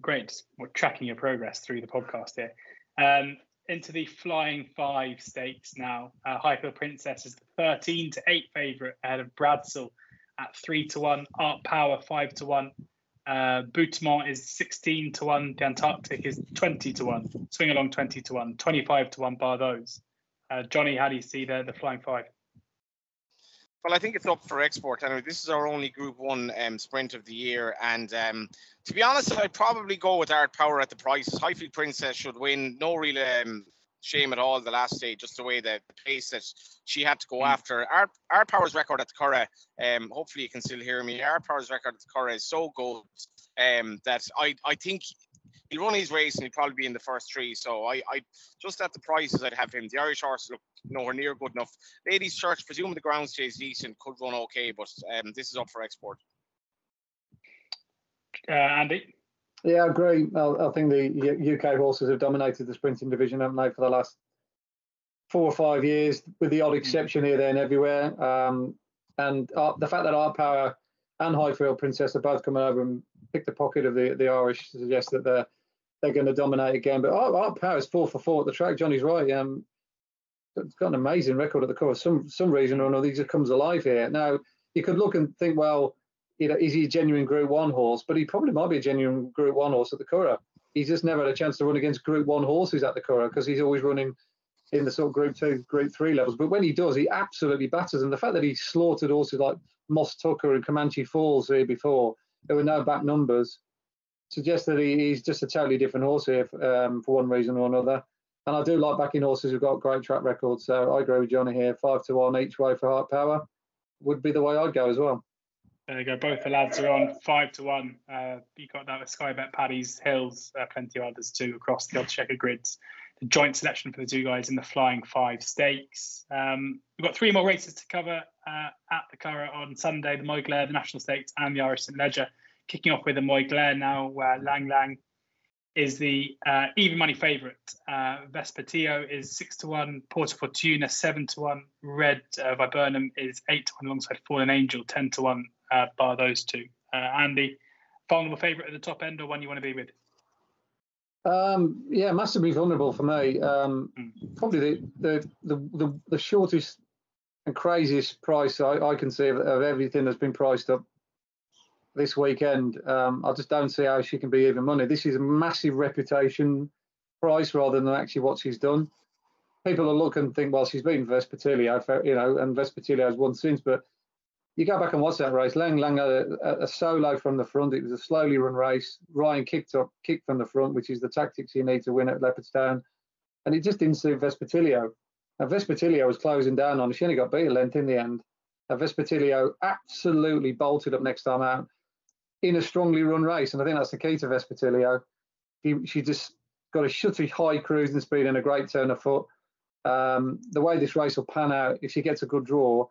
Great. We're tracking your progress through the podcast here. Um, into the Flying Five stakes now. Uh, Highfield Princess is the 13 to 8 favourite ahead of Bradsell at 3 to 1, Art Power 5 to 1. Uh, Boutemont is 16 to 1, the Antarctic is 20 to 1, Swing Along 20 to 1, 25 to 1 bar those. Uh, Johnny, how do you see the, the Flying Five? Well, I think it's up for export. Anyway, this is our only Group One um, sprint of the year, and um, to be honest, I'd probably go with Art Power at the price. Highfield Princess should win. No real um, shame at all the last day, just the way the pace that she had to go mm. after. Art, Art Power's record at the Curragh, um, hopefully you can still hear me. Art Power's record at the Curragh is so good um, that I, I think he'll run his race and he'll probably be in the first three. So I, I just at the prices I'd have him. The Irish horse look nowhere near good enough. Ladies Church, presuming the ground stays decent, could run okay, but um, this is up for export. Uh, Andy. Yeah, I agree. I, I think the UK horses have dominated the sprinting division, haven't they, for the last four or five years, with the odd exception here, there, and everywhere. Um, and uh, the fact that Art Power and Highfield Princess are both coming over and pick the pocket of the, the Irish suggests that they're they're going to dominate again. But Art, Power is four for four at the track. Johnny's right. Um, it's got an amazing record at the course. Some some reason or another, he just comes alive here. Now you could look and think, well, you know, is he a genuine Group One horse? But he probably might be a genuine Group One horse at the Curragh. He's just never had a chance to run against Group One horses at the Curragh because he's always running in the sort of Group Two, Group Three levels. But when he does, he absolutely batters. And the fact that he slaughtered horses like Moss Tucker and Comanche Falls here before, there were no back numbers, suggests that he, he's just a totally different horse here um, for one reason or another. And I do like backing horses who've got great track records. So I agree with Johnny here. Five to one each way for Art Power would be the way I'd go as well. There you go. Both the lads are on five to one. Uh, you got that with Skybet, Paddy's, Hills, uh, plenty of others too across the Oddschecker grids. The joint selection for the two guys in the Flying Five Stakes. Um, we've got three more races to cover uh, at the Curragh on Sunday: the Moyglare, the National Stakes, and the Irish St Leger. Kicking off with the Moyglare now, where Lang Lang is the uh, even money favourite. Uh, Vespertilio is six to one. Porta Fortuna seven to one. Red uh, Viburnum is eight to one alongside Fallen Angel ten to one uh, bar those two. Uh, Andy, vulnerable favourite at the top end or one you want to be with? Um, yeah, massively vulnerable for me. Um, mm. Probably the, the, the, the, the shortest and craziest price I, I can see of, of, everything that's been priced up this weekend. Um, I just don't see how she can be even money. This is a massive reputation price rather than actually what she's done. People will look and think, well, she's beaten Vespertilio, you know, and Vespertilio has won since, but you go back and watch that race. Lang Lang had a, a, solo from the front. It was a slowly run race. Ryan kicked up, kicked from the front, which is the tactics you need to win at Leopardstown. And it just didn't suit Vespertilio. And Vespertilio was closing down on. She only got beat a length in the end. And Vespertilio absolutely bolted up next time out in a strongly run race. And I think that's the key to Vespertilio. He, she just got a shutty high cruising speed and a great turn of foot. Um, the way this race will pan out, if she gets a good draw,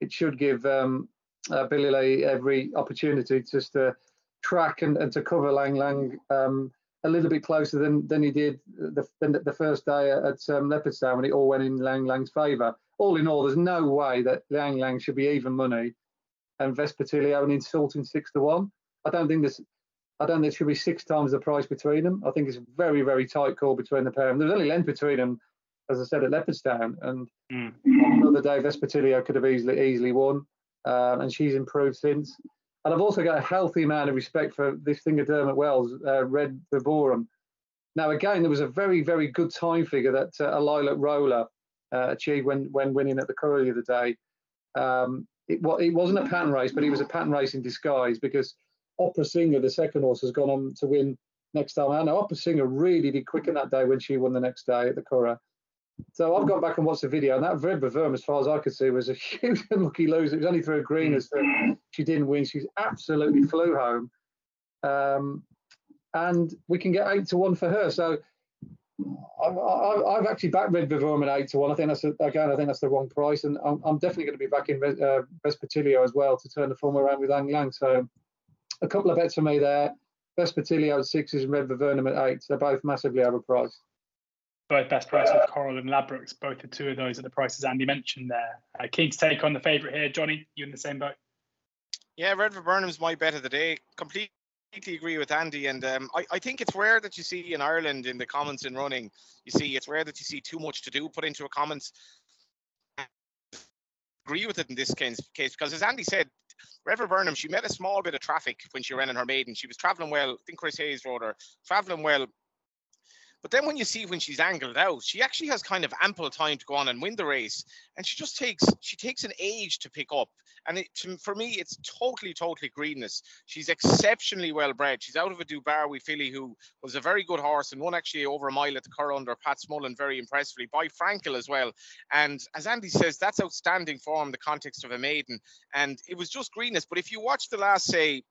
it should give um, uh, Billy Lee every opportunity just to track and, and to cover Lang Lang um, a little bit closer than than he did the the first day at um, Leopardstown when it all went in Lang Lang's favour. All in all, there's no way that Lang Lang should be even money and Vespertilio an insulting six to one. I don't think there's I don't think there should be six times the price between them. I think it's a very, very tight call between the pair. There's only length between them as I said, at Leopardstown. And mm. another day, Vespertilio could have easily easily won, um, and she's improved since. And I've also got a healthy amount of respect for this thing of Dermot Weld, uh, Red Viburnum. Now, again, there was a very, very good time figure that uh, a Lilac Roller uh, achieved when when winning at the Curragh the other day. Um, it, well, it wasn't a pattern race, but it was a pattern race in disguise because Opera Singer, the second horse, has gone on to win next time. I know Opera Singer really did quicken that day when she won the next day at the Curragh. So I've gone back and watched the video, and that Red Verm, as far as I could see, was a [LAUGHS] huge unlucky loser. It was only through a green as she didn't win. She's absolutely flew home, um, and we can get eight to one for her. So I, have actually backed Red Verm at eight to one. I think that's a, again, I think that's the wrong price, and I'm, I'm definitely going to be backing uh, Vespertilio as well to turn the form around with Lang Lang. So a couple of bets for me there. Vespertilio at sixes and Red Viburnum at eight. They're both massively overpriced both best price with Coral and Ladbrokes, both the two of those at the prices Andy mentioned there. Uh, keen to take on the favourite here, Johnny. You in the same boat? Yeah, Red Viburnum's my bet of the day. Completely agree with Andy, and um, I, I, think it's rare that you see in Ireland in the comments in running. You see, it's rare that you see too much to do put into a comment. Agree with it in this case, case because, as Andy said, Red Viburnum, she met a small bit of traffic when she ran in her maiden. She was travelling well. I think Chris Hayes rode her travelling well but then when you see when she's angled out, she actually has kind of ample time to go on and win the race, and she just takes she takes an age to pick up. And it, to, for me, it's totally totally greenness. She's exceptionally well bred. She's out of a Dubawi filly who was a very good horse and won actually over a mile at the Curragh under Pat Smullen very impressively by Frankel as well. And as Andy says, that's outstanding form in the context of a maiden, and it was just greenness. But if you watch the last say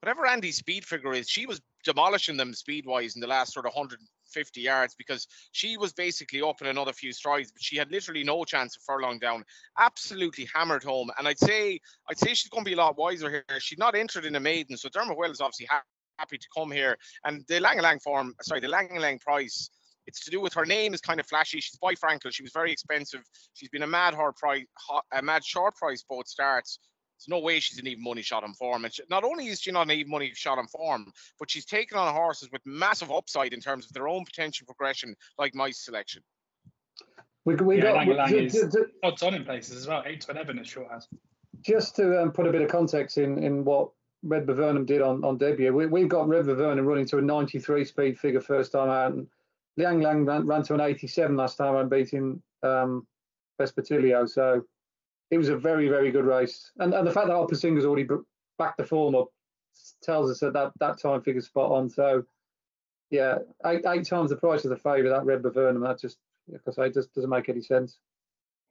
whatever Andy's speed figure is, she was demolishing them speed wise in the last sort of 150 yards because she was basically up in another few strides, but she had literally no chance of furlong down. Absolutely hammered home. And I'd say I'd say she's going to be a lot wiser here. She's not entered in a maiden, so Dermot is obviously ha- happy to come here. And the Lang Lang form, sorry, the Lang Lang price. It's to do with her name is kind of flashy. She's by Frankel. She was very expensive. She's been a mad hard price, a mad short price both starts. There's no way she's an even money shot on form. And she, not only is she not an even money shot on form, but she's taken on horses with massive upside in terms of their own potential progression, like my selection. We, we yeah, got Lang Lang is odds on in places as well, eight to eleven as short as. Just to um, put a bit of context in in what Red Viburnum did on, on debut, we, we've got Red Viburnum running to a 93 speed figure first time out, and Liang Lang ran, ran to an 87 last time and beating um, Vespertilio. So it was a very, very good race. And, and the fact that Opera Singer's already backed the form up tells us that that, that time figure spot on. So, yeah, eight, eight times the price of the favourite, that Red Viburnum, that just, like I just doesn't make any sense.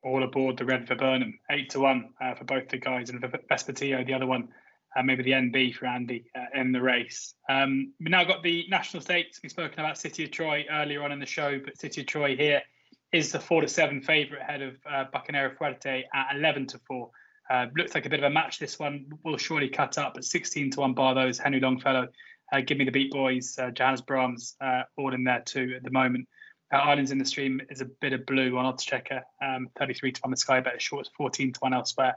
All aboard the Red Viburnum, eight to one uh, for both the guys, and Vespertilio, the other one, uh, maybe the NB for Andy uh, in the race. Um, we've now got the national stakes. We've spoken about City of Troy earlier on in the show, but City of Troy here is the four to seven favourite ahead of uh, Fuerte at eleven to four. Uh, looks like a bit of a match. This one will surely cut up, but 16 to one bar those. Henry Longfellow, uh, give me the beat boys, uh, Johannes Brahms, uh, all in there too at the moment. Uh, Islands in the Stream is a bit of blue on Oddschecker, um, 33 to one the Sky Bet, short 14 to one elsewhere.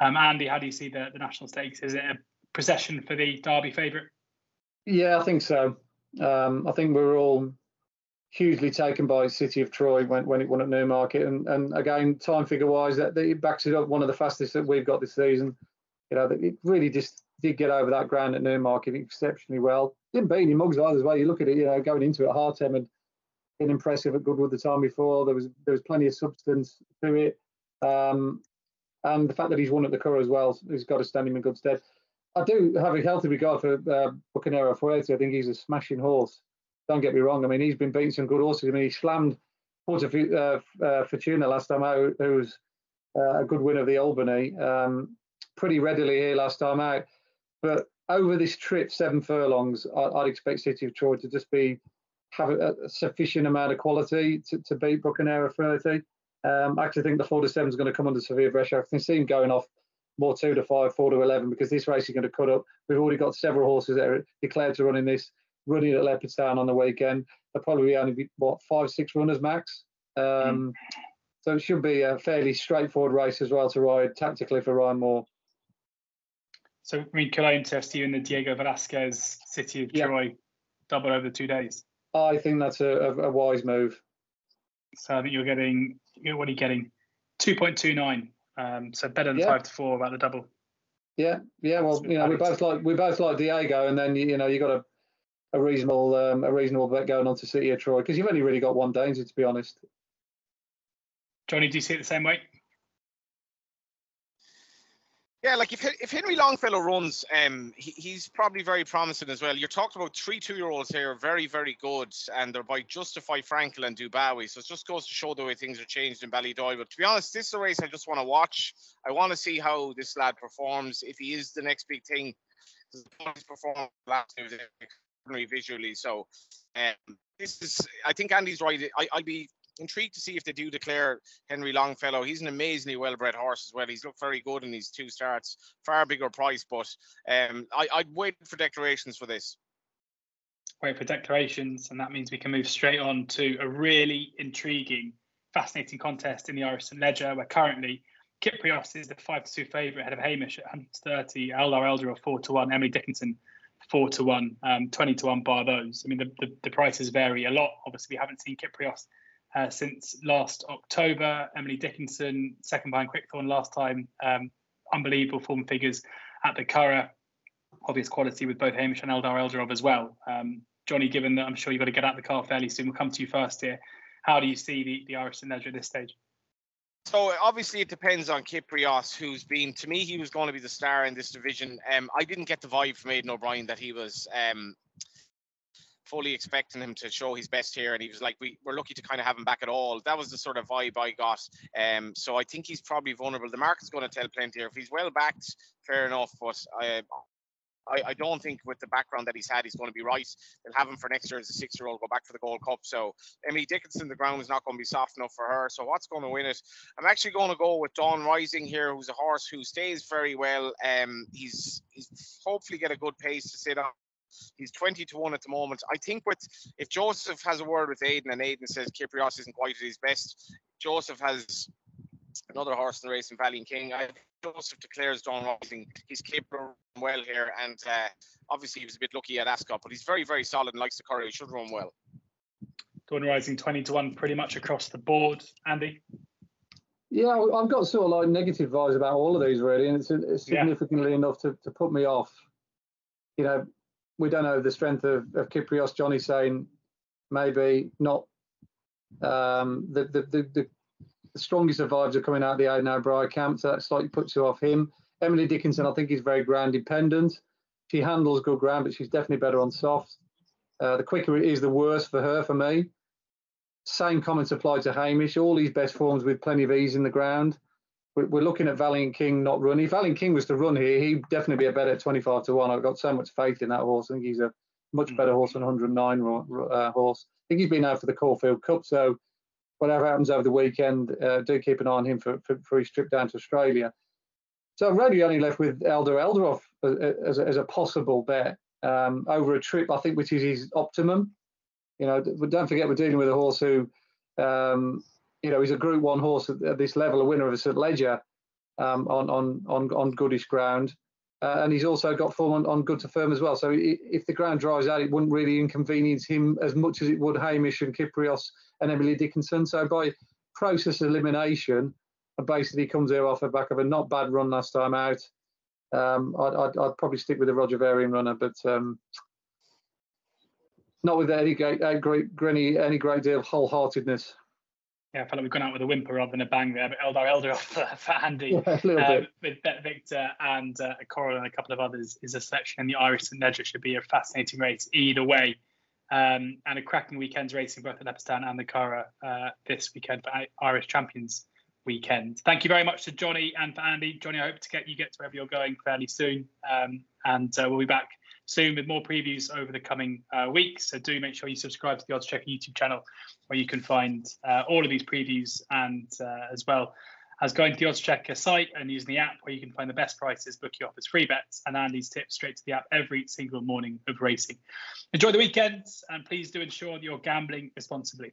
Um, Andy, how do you see the, the national stakes? Is it a procession for the Derby favourite? Yeah, I think so. Um, I think we're all hugely taken by City of Troy when, when it won at Newmarket. And, and again, time figure wise, that, that it backs it up one of the fastest that we've got this season. You know, it really just did get over that ground at Newmarket exceptionally well. Didn't beat any mugs either as well. You look at it, you know, going into it, Haatem had been impressive at Goodwood the time before. There was there was plenty of substance to it. Um, and the fact that he's won at the Curragh as well, he's got to stand him in good stead. I do have a healthy regard for uh, Bucanero Fuerte. I think he's a smashing horse don't get me wrong. I mean, he's been beating some good horses. I mean, he slammed Porta uh, uh, Fortuna last time out, who was uh, a good winner of the Albany, um, pretty readily here last time out. But over this trip, seven furlongs, I, would expect City of Troy to just be have a, a sufficient amount of quality to, to beat Bucanero Fuerte. Um, I actually think the four to seven is going to come under severe pressure. I can see him going off more two to five, four to eleven because this race is going to cut up. We've already got several horses that are declared to run in this running at Leopardstown on the weekend. There'll probably only be what five, six runners max. Um, mm. So it should be a fairly straightforward race as well to ride tactically for Ryan Moore. So, I mean, could I interest you in the Diego Velazquez City of yeah. Troy double over two days? I think that's a, a, a, wise move. So I think you're getting, what are you getting? 2.29. Um, so better than yeah. five to four about the double. Yeah, yeah. Well, you know, we both like we both like Diego, and then you know you got to a reasonable um, a reasonable bet going on to City of Troy because you've only really got one danger to be honest. Johnny, do you see it the same way? Yeah, like if if Henry Longfellow runs, um, he, he's probably very promising as well. You're talking about three two-year-olds here, very very good, and they're by Justify Frankel and Dubawi. So it just goes to show the way things are changed in Ballydoyle. But to be honest, this is a race I just want to watch. I want to see how this lad performs. If he is the next big thing, his performance last year visually. So um, this is, I think Andy's right. I, I'd be intrigued to see if they do declare Henry Longfellow. He's an amazingly well-bred horse as well. He's looked very good in these two starts. Far bigger price, but um, I, I'd wait for declarations for this. Wait for declarations, and that means we can move straight on to a really intriguing, fascinating contest in the Irish St Leger, where currently Kyprios is the five to two favourite ahead of Hamish at 130, Eldar Eldarov 4 to 1, Emily Dickinson four to one, um, 20 to one bar those. I mean, the, the, the prices vary a lot. Obviously, we haven't seen Kyprios uh, since last October. Emily Dickinson, second behind Quickthorn last time. Um, unbelievable form figures at the Curragh. Obvious quality with both Hamish and Eldar Eldarov as well. Um, Johnny, given that I'm sure you've got to get out the car fairly soon, we'll come to you first here. How do you see the, the Irish St. at this stage? So obviously it depends on Kyprios, who's been to me he was going to be the star in this division. Um, I didn't get the vibe from Aidan O'Brien that he was um, fully expecting him to show his best here, and he was like, "We we're lucky to kind of have him back at all." That was the sort of vibe I got. Um, so I think he's probably vulnerable. The market's going to tell plenty. Here. If he's well backed, fair enough. But I, I, I, don't think with the background that he's had, he's going to be right. They'll have him for next year as a six-year-old, go back for the Gold Cup. So Emily Dickinson, the ground is not going to be soft enough for her. So what's going to win it? I'm actually going to go with Dawn Rising here, who's a horse who stays very well. Um, he's he's hopefully get a good pace to sit on. He's 20 to 1 at the moment. I think with if Joseph has a word with Aidan and Aidan says Kyprios isn't quite at his best, Joseph has another horse in the race in Valiant King. I Joseph declares Dawn Rising. He's capable well here, and uh, obviously he was a bit lucky at Ascot, but he's very, very solid and likes the Curragh. He should run well. Dawn Rising 20 to 1 pretty much across the board. Andy? Yeah, I've got sort of like negative vibes about all of these really, and it's, it's significantly yeah. enough to, to put me off. You know, we don't know the strength of, of Kyprios. Johnny saying maybe not um, the, the, the, the the strongest of vibes are coming out of the Aidan O'Brien camp, so that slightly puts you off him. Emily Dickinson, I think, is very ground dependent. She handles good ground, but she's definitely better on soft. Uh, the quicker it is, the worse for her, for me. Same comments apply to Hamish. All his best forms with plenty of ease in the ground. We're, we're looking at Valiant King not running. If Valiant King was to run here, he'd definitely be a better 25 to 1. I've got so much faith in that horse. I think he's a much better horse than 109 uh, horse. I think he's been out for the Caulfield Cup, so whatever happens over the weekend, uh, do keep an eye on him for, for, for, his trip down to Australia. So I'm really only left with Eldar Eldarov as, as, a, as a possible bet um, over a trip, I think, which is his optimum. You know, don't forget we're dealing with a horse who, um, you know, he's a Group One horse at, at this level, a winner of a St Leger um, on on on on goodish ground. Uh, and he's also got form on, on, good to firm as well. So if the ground dries out, it wouldn't really inconvenience him as much as it would Hamish and Kyprios and Emily Dickinson. So by process elimination, basically comes here off the back of a not bad run last time out. Um, I'd, I'd, I'd, probably stick with the Roger Varian runner, but um, not with any great, any great, any great deal of wholeheartedness yeah, I felt like we've gone out with a whimper rather than a bang there. But Eldar Eldarov [LAUGHS] for, for Andy [LAUGHS] yeah, um, with Bet Victor and uh, Coral and a couple of others is a selection. And the Irish St Leger should be a fascinating race either way. Um, and a cracking weekend's racing both at Leopardstown and the Curragh uh, this weekend for Irish Champions weekend. Thank you very much to Johnny and for Andy. Johnny, I hope to get you get to wherever you're going fairly soon. Um, and uh, we'll be back soon with more previews over the coming uh, weeks. So do make sure you subscribe to the Oddschecker YouTube channel, where you can find uh, all of these previews and uh, as well as going to the Oddschecker site and using the app, where you can find the best prices, bookie offers, free bets, and Andy's tips straight to the app every single morning of racing. Enjoy the weekend, and please do ensure that you're gambling responsibly.